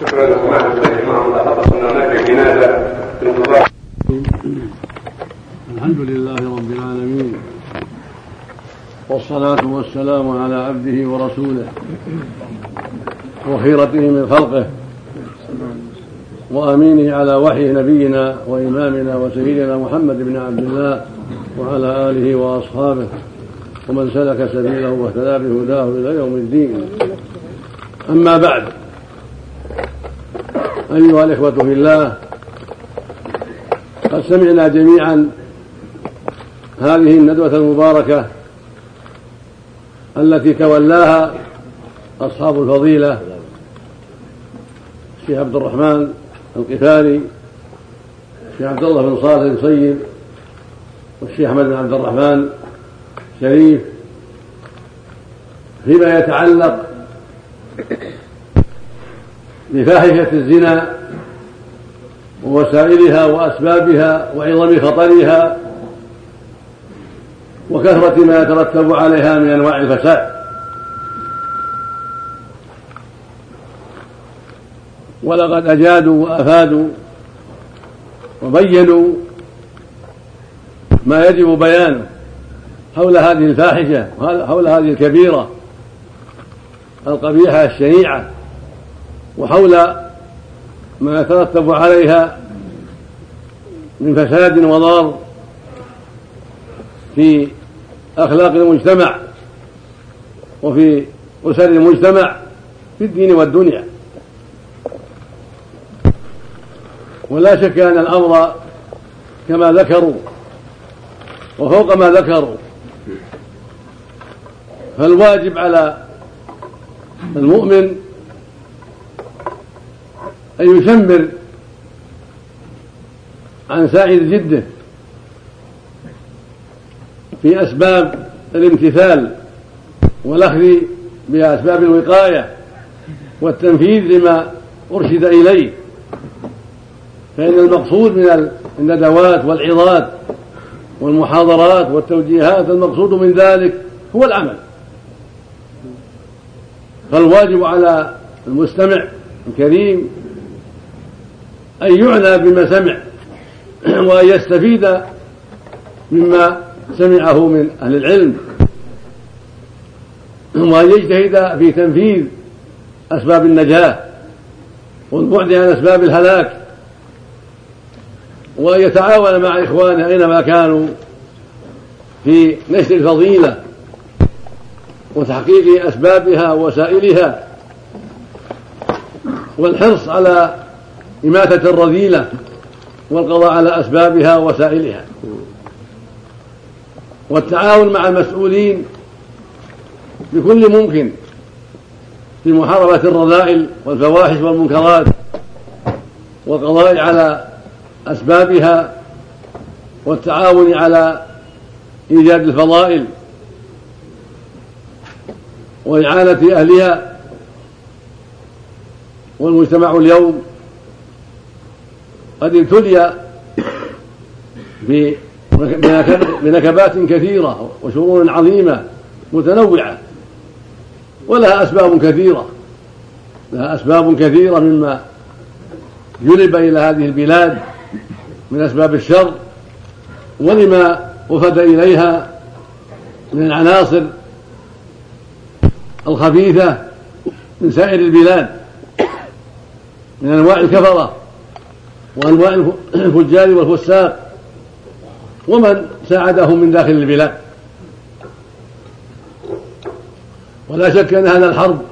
شكرا لسماحة الشيخ الله الحمد لله رب العالمين. والصلاة والسلام على عبده ورسوله وخيرته من خلقه وأمينه على وحي نبينا وإمامنا وسيدنا محمد بن عبد الله وعلى آله وأصحابه ومن سلك سبيله واهتدى بهداه إلى يوم الدين. أما بعد أيها الإخوة في الله قد سمعنا جميعا هذه الندوة المباركة التي تولاها أصحاب الفضيلة الشيخ عبد الرحمن القفاري الشيخ عبد الله بن صالح السيد والشيخ أحمد بن عبد الرحمن شريف فيما يتعلق بفاحشة الزنا ووسائلها وأسبابها وعظم خطرها وكثرة ما يترتب عليها من أنواع الفساد. ولقد أجادوا وأفادوا وبينوا ما يجب بيانه حول هذه الفاحشة حول هذه الكبيرة القبيحة الشنيعة. وحول ما يترتب عليها من فساد وضار في أخلاق المجتمع وفي أسر المجتمع في الدين والدنيا. ولا شك أن الأمر كما ذكروا وفوق ما ذكروا. فالواجب على المؤمن أن يشمر عن سائر جده في أسباب الامتثال والأخذ بأسباب الوقاية والتنفيذ لما أرشد إليه. فإن المقصود من الندوات والعظات والمحاضرات والتوجيهات المقصود من ذلك هو العمل. فالواجب على المستمع الكريم أن يعنى بما سمع وأن يستفيد مما سمعه من أهل العلم وأن يجتهد في تنفيذ أسباب النجاة والبعد عن أسباب الهلاك وأن يتعاون مع إخوانه أينما كانوا في نشر الفضيلة وتحقيق أسبابها ووسائلها والحرص على إماتة الرذيلة والقضاء على أسبابها ووسائلها. والتعاون مع المسؤولين بكل ممكن في محاربة الرذائل والفواحش والمنكرات والقضاء على أسبابها والتعاون على إيجاد الفضائل وإعانة أهلها والمجتمع اليوم قد ابتلي بنكبات كثيرة وشرور عظيمة متنوعة ولها أسباب كثيرة لها أسباب كثيرة مما جلب إلى هذه البلاد من أسباب الشر ولما وفد إليها من العناصر الخبيثة من سائر البلاد من أنواع الكفرة وأنواع الفجار والفساق ومن ساعدهم من داخل البلاد. ولا شك أن هذا الحرب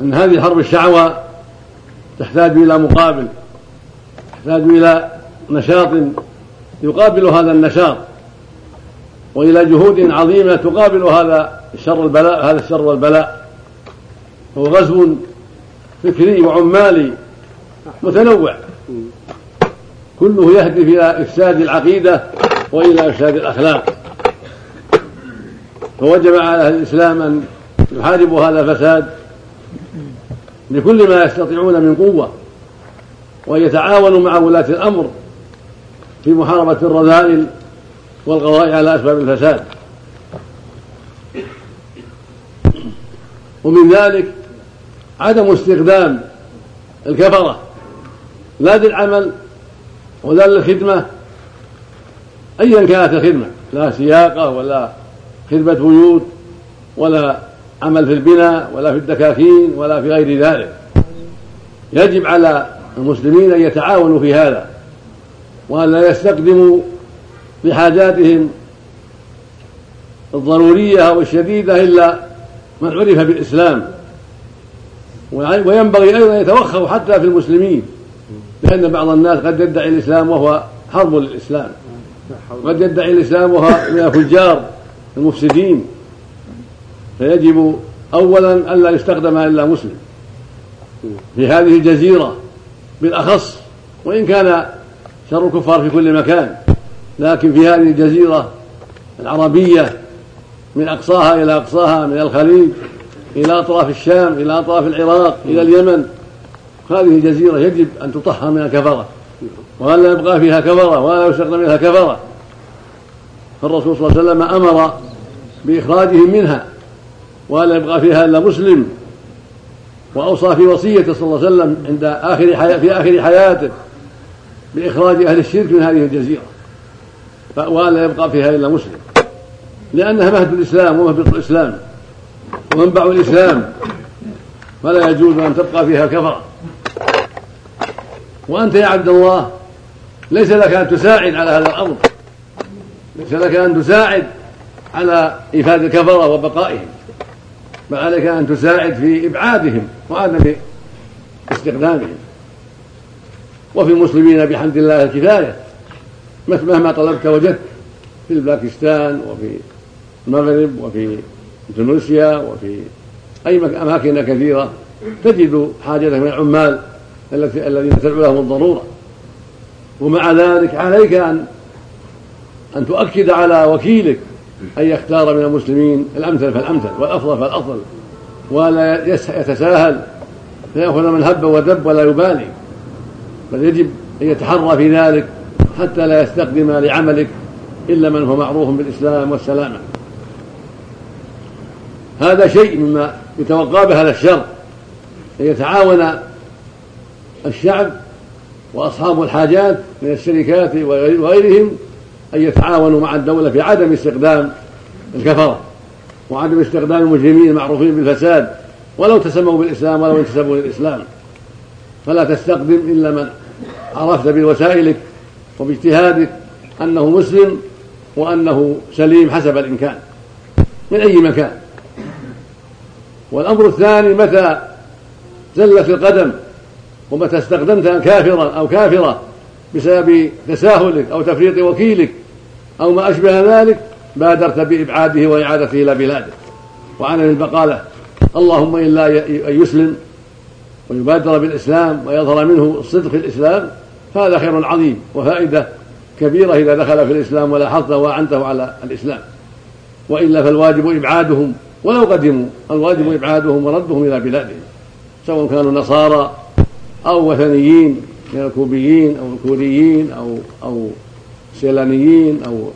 أن هذه الحرب الشعوى تحتاج إلى مقابل تحتاج إلى نشاط. يقابل هذا النشاط. وإلى جهود عظيمة تقابل هذا الشر البلاء هذا الشر والبلاء. هو غزو فكري وعمالي متنوع. كله يهدف إلى إفساد العقيدة وإلى إفساد الأخلاق. فوجب على أهل الإسلام أن يحاربوا هذا الفساد بكل ما يستطيعون من قوة وأن يتعاونوا مع ولاة الأمر في محاربة الرذائل والقضاء على أسباب الفساد. ومن ذلك عدم استخدام الكفرة. لا للعمل ولا للخدمة أيا كانت الخدمة لا سياقة ولا خدمة بيوت ولا عمل في البناء ولا في الدكاكين ولا في غير ذلك. يجب على المسلمين أن يتعاونوا في هذا وأن لا يستقدموا لحاجاتهم الضرورية أو الشديدة إلا من عرف بالإسلام. وينبغي أيضا يتوخوا حتى في المسلمين. لأن بعض الناس قد يدعي الإسلام وهو حرب للإسلام. قد يدعي الإسلام وهو من الفجار المفسدين. فيجب أولا ألا يستخدم إلا مسلم. في هذه الجزيرة بالأخص وإن كان شر الكفار في كل مكان. لكن في هذه الجزيرة العربية من أقصاها إلى أقصاها من الخليج إلى أطراف الشام إلى أطراف العراق إلى اليمن هذه الجزيرة يجب أن تطهر من الكفرة وأن لا يبقى فيها كفرة ولا يستخدم منها كفرة. فالرسول صلى الله عليه وسلم أمر بإخراجهم منها ولا يبقى فيها إلا مسلم. وأوصى في وصيته صلى الله عليه وسلم عند آخر حياة في آخر حياته بإخراج أهل الشرك من هذه الجزيرة. ولا يبقى فيها إلا مسلم. لأنها مهد الإسلام ومهبط الإسلام ومنبع الإسلام. فلا يجوز أن تبقى فيها كفرة. وأنت يا عبد الله ليس لك أن تساعد على هذا الأمر. ليس لك أن تساعد على إيفاد الكفرة وبقائهم. بل عليك أن تساعد في إبعادهم وعدم استخدامهم. وفي المسلمين بحمد الله الكفاية مهما طلبت وجدت في باكستان وفي المغرب وفي إندونيسيا وفي أي أماكن كثيرة تجد حاجة من العمال الذين تدعو لهم الضرورة. ومع ذلك عليك أن أن تؤكد على وكيلك أن يختار من المسلمين الأمثل فالأمثل والأفضل فالأفضل. ولا يتساهل. فيأخذ من هب ودب ولا يبالي. بل يجب أن يتحرى في ذلك حتى لا يستخدم لعملك إلا من هو معروف بالإسلام والسلامة. هذا شيء مما يتوقع به هذا الشر. أن يتعاون الشعب وأصحاب الحاجات من الشركات وغيرهم أن يتعاونوا مع الدولة في عدم استخدام الكفرة وعدم استخدام المجرمين المعروفين بالفساد ولو تسموا بالإسلام ولو انتسبوا للإسلام. فلا تستخدم إلا من عرفت بوسائلك وباجتهادك أنه مسلم وأنه سليم حسب الإمكان من أي مكان. والأمر الثاني متى زلت القدم ومتى استخدمت كافرا أو كافرة بسبب تساهلك أو تفريط وكيلك أو ما أشبه ذلك بادرت بإبعاده وإعادته إلى بلاده. وعن البقالة اللهم إلا أن يسلم ويبادر بالإسلام ويظهر منه الصدق في الإسلام فهذا خير عظيم وفائدة كبيرة إذا دخل في الإسلام ولا حظ وأعنته على الإسلام. وإلا فالواجب إبعادهم ولو قدموا الواجب إبعادهم وردهم إلى بلادهم سواء كانوا نصارى أو وثنيين من الكوبيين أو الكوريين أو أو سيلانيين أو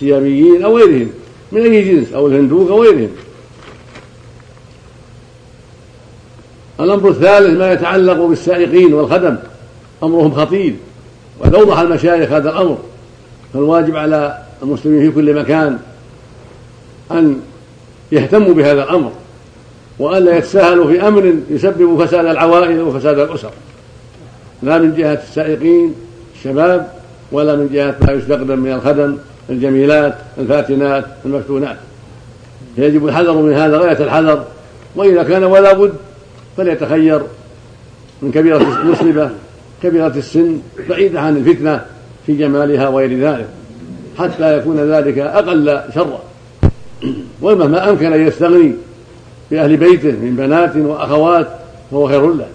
سياميين أو غيرهم من أي جنس؟ أو الهندوك أو غيرهم. الأمر الثالث ما يتعلق بالسائقين والخدم أمرهم خطير وقد أوضح المشايخ هذا الأمر. فالواجب على المسلمين في كل مكان أن يهتموا بهذا الأمر وألا يتساهلوا في أمر يسبب فساد العوائل وفساد الأسر. لا من جهة السائقين الشباب ولا من جهة ما يستخدم من الخدم الجميلات الفاتنات المفتونات. فيجب الحذر من هذا غاية الحذر. وإذا كان ولا بد فليتخير من كبيرة مسلمة كبيرة السن بعيدة عن الفتنة في جمالها وغير ذلك حتى يكون ذلك أقل شرا. ومهما أمكن أن يستغني بأهل بيته من بنات وأخوات فهو خير له.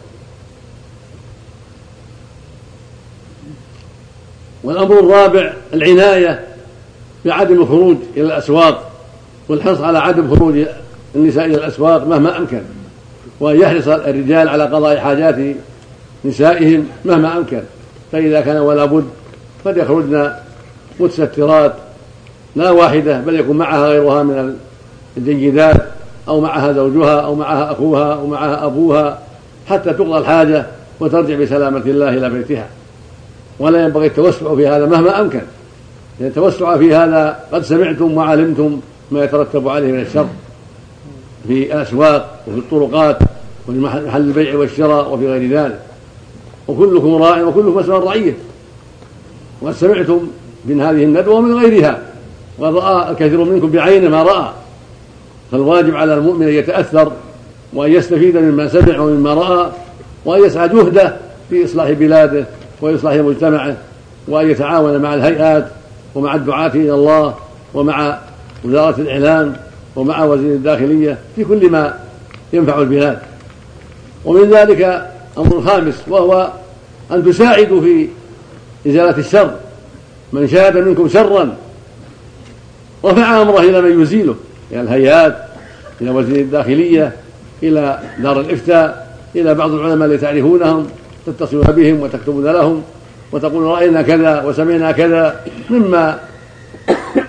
والأمر الرابع العناية بعدم الخروج إلى الأسواق والحرص على عدم خروج النساء إلى الأسواق مهما أمكن. وأن يحرص الرجال على قضاء حاجات نسائهم مهما أمكن. فإذا كان ولا بد فليخرجن متسترات لا واحدة بل يكون معها غيرها من الجيدات أو معها زوجها أو معها أخوها أو معها أبوها حتى تقضى الحاجة وترجع بسلامة الله إلى بيتها. ولا ينبغي التوسع في هذا مهما أمكن. لأن التوسع في هذا قد سمعتم وعلمتم ما يترتب عليه من الشر في الأسواق وفي الطرقات وفي محل البيع والشراء وفي غير ذلك. وكلكم راع وكلكم مسؤول رعية. وقد سمعتم من هذه الندوة ومن غيرها. وقد رأى الكثير منكم بعينه ما رأى. فالواجب على المؤمن أن يتأثر وأن يستفيد مما سمع ومما رأى وأن يسعى جهده في إصلاح بلاده وإصلاح مجتمعه وأن يتعاون مع الهيئات ومع الدعاة إلى الله ومع وزارة الإعلام ومع وزير الداخلية في كل ما ينفع البلاد. ومن ذلك أمر خامس وهو أن تساعدوا في إزالة الشر. من شاهد منكم شرا رفع أمره إلى من يزيله إلى الهيئات إلى وزير الداخلية إلى دار الإفتاء إلى بعض العلماء الذي تعرفونهم. تتصلون بهم وتكتبون لهم وتقولون رأينا كذا وسمعنا كذا مما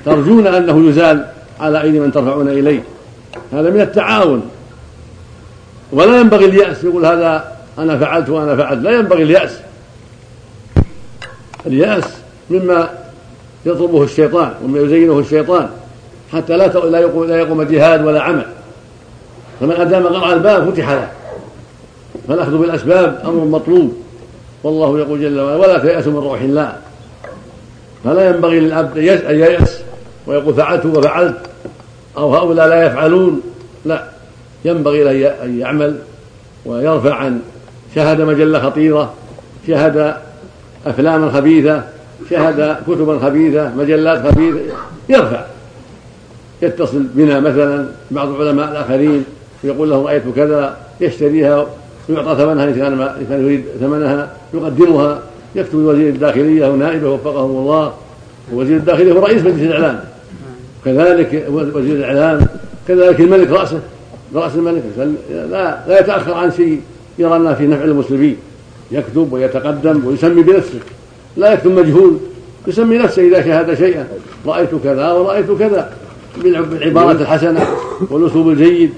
ترجون أنه يزال على أيدي من ترفعون إليه. هذا من التعاون. ولا ينبغي اليأس يقول هذا أنا فعلت وأنا فعلت. لا ينبغي اليأس. اليأس مما يطلبه الشيطان ومما يزينه الشيطان حتى لا لا يقوم جهاد ولا عمل. فمن أدام قرع الباب فتح له. فالأخذ بالأسباب أمر مطلوب. والله يقول جل وعلا ولا تيأسوا من روح الله. فلا ينبغي للعبد أن ييأس ويقول فعلت وفعلت أو هؤلاء لا يفعلون. لا ينبغي له أن يعمل ويرفع عن شاهد مجلة خطيرة شاهد أفلاما خبيثة شاهد كتبا خبيثة مجلات خبيثة يرفع. يتصل بنا مثلا بعض العلماء الآخرين ويقول له رأيت كذا يشتريها ويعطى ثمنها إن كان كان يريد ثمنها يقدمها يكتب لوزير الداخلية ونائبه وفقهم الله. ووزير الداخلية هو رئيس مجلس الإعلام. كذلك وزير الإعلام كذلك الملك رأسه. رأس الملك. لا لا يتأخر عن شيء يرى أنه في نفع المسلمين. يكتب ويتقدم ويسمي بنفسه. لا يكتب مجهول. يسمي نفسه إذا شاهد شيئا. رأيت كذا ورأيت كذا. بالعبارة الحسنة والأسلوب الجيد.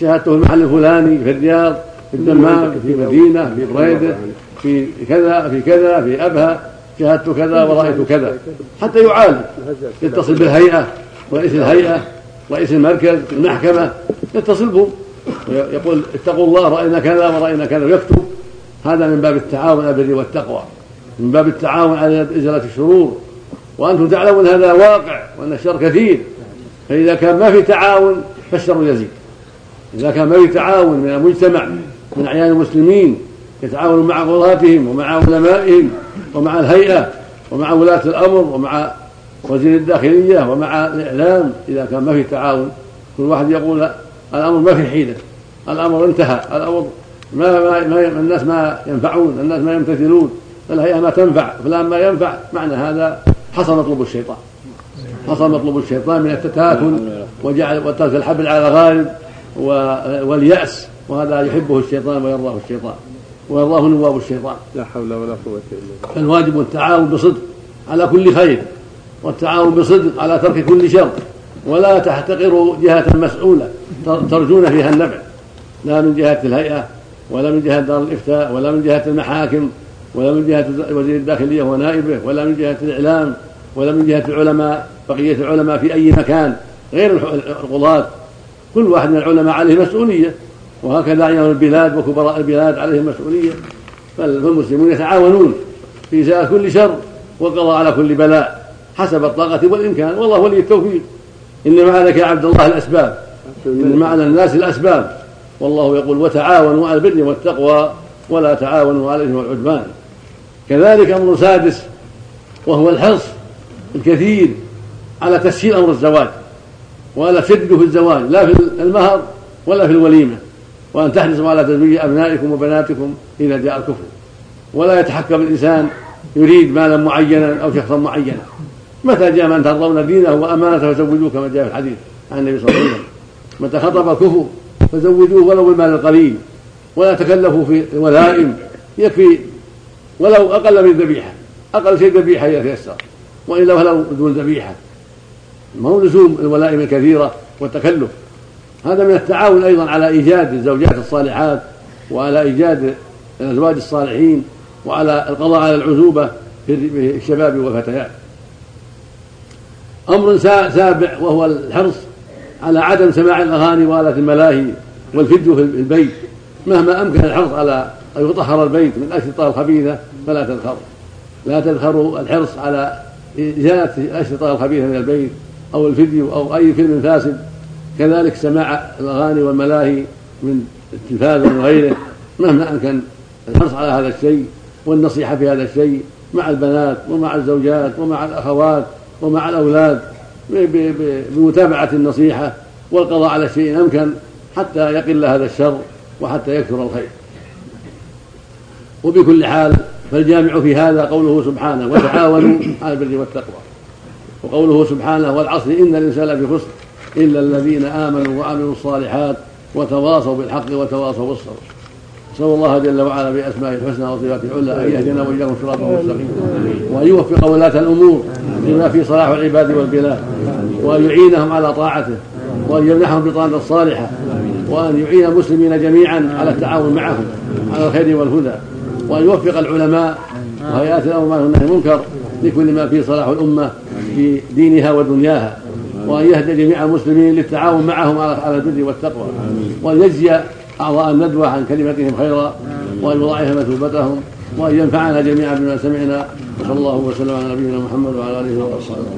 شاهدته المحل الفلاني في الرياض. في الدمام في مدينة في بريدة في كذا في كذا في أبها شاهدت كذا ورأيت كذا. حتى يعالج. يتصل بالهيئة رئيس الهيئة رئيس المركز المحكمة يتصل بهم ويقول اتقوا الله رأينا كذا ورأينا كذا. ويكتب هذا من باب التعاون على البر والتقوى. من باب التعاون على إزالة الشرور. وأنتم تعلمون هذا واقع وأن الشر كثير. فإذا كان ما في تعاون فالشر يزيد. إذا كان ما في تعاون من المجتمع من أعيان المسلمين يتعاون مع قضاتهم ومع علمائهم ومع الهيئة ومع ولاة الأمر ومع وزير الداخلية ومع الإعلام إذا كان ما في تعاون. كل واحد يقول الأمر ما في حيلة الأمر انتهى الأمر ما, ما, ما الناس ما ينفعون الناس ما يمتثلون الهيئة ما تنفع فلان ما ينفع. معنى هذا حصل مطلوب الشيطان. حصل مطلوب الشيطان من التتاكل وجعل وترك الحبل على الغالب واليأس. وهذا يحبه الشيطان ويرضاه الشيطان ويرضاه نواب الشيطان. لا حول ولا قوة إلا بالله. فالواجب التعاون بصدق على كل خير والتعاون بصدق على ترك كل شر ولا تحتقروا جهة مسؤولة ترجون فيها النفع. لا من جهة الهيئة ولا من جهة دار الإفتاء ولا من جهة المحاكم ولا من جهة وزير الداخلية ونائبه ولا من جهة الإعلام ولا من جهة العلماء بقية العلماء في أي مكان غير القضاة كل واحد من العلماء عليه مسؤولية. وهكذا أيام البلاد وكبراء البلاد عليهم مسؤولية. فالمسلمون يتعاونون في إزالة كل شر والقضاء على كل بلاء حسب الطاقة والإمكان. والله ولي التوفيق. إنما عليك يا عبد الله الأسباب. إنما على الناس الأسباب. والله يقول وتعاونوا على البر والتقوى ولا تعاونوا على الإثم والعدوان كذلك أمر سادس وهو الحرص الكثير على تسهيل أمر الزواج. ولا شده في الزواج. لا في المهر ولا في الوليمة. وأن تحرصوا على تزويج أبنائكم وبناتكم إذا جاء الكفر. ولا يتحكم الإنسان يريد مالا معينا أو شخصا معينا. متى جاء من ترضون دينه وأمانته فزوجوه كما جاء في الحديث عن النبي صلى الله عليه وسلم. متى خطب الكفر فزوجوه ولو بالمال القليل. ولا تكلفوا في الولائم يكفي ولو أقل من ذبيحة. أقل شيء ذبيحة يتيسر وإلا فلو دون ذبيحة ما هو لزوم الولائم الكثيرة والتكلف. هذا من التعاون أيضا على إيجاد الزوجات الصالحات وعلى إيجاد الأزواج الصالحين وعلى القضاء على العزوبة في الشباب والفتيات. أمر سابع وهو الحرص على عدم سماع الأغاني وآلة الملاهي والفيديو في البيت. مهما أمكن الحرص على أن يطهر البيت من الأشرطة الخبيثة فلا تذكروا لا تذكروا الحرص على إزالة الأشرطة الخبيثة من البيت أو الفيديو أو أي فيلم فاسد. كذلك سماع الأغاني والملاهي من التلفاز ومن غيره مهما أمكن الحرص على هذا الشيء والنصيحة في هذا الشيء مع البنات ومع الزوجات ومع الأخوات ومع الأولاد بمتابعة النصيحة والقضاء على الشيء أمكن حتى يقل هذا الشر وحتى يكثر الخير. وبكل حال فالجامع في هذا قوله سبحانه وتعاونوا على البر والتقوى وقوله سبحانه والعصر إن الإنسان لفي خسر إلا الذين آمنوا وعملوا الصالحات وتواصوا بالحق وتواصوا بالصبر. نسأل الله جل وعلا بأسمائه الحسنى وصفاته العلى أن يهدينا وإياكم صراطا مستقيما. وأن يوفق ولاة الأمور لما في صلاح العباد والبلاد. وأن يعينهم على طاعته. وأن يمنحهم بطانة الصالحة. وأن يعين المسلمين جميعا على التعاون معهم على الخير والهدى. وأن يوفق العلماء وهيئات الأمر عن المنكر لكل ما فيه صلاح الأمة في دينها ودنياها. وأن يهدي جميع المسلمين للتعاون معهم على البر والتقوى. وأن يجزي أعضاء الندوة عن كلمتهم خيرا وأن يضاعف مثوبتهم وأن ينفعنا جميعا بما سمعنا. وصلى الله وسلم على نبينا محمد وعلى آله وصحبه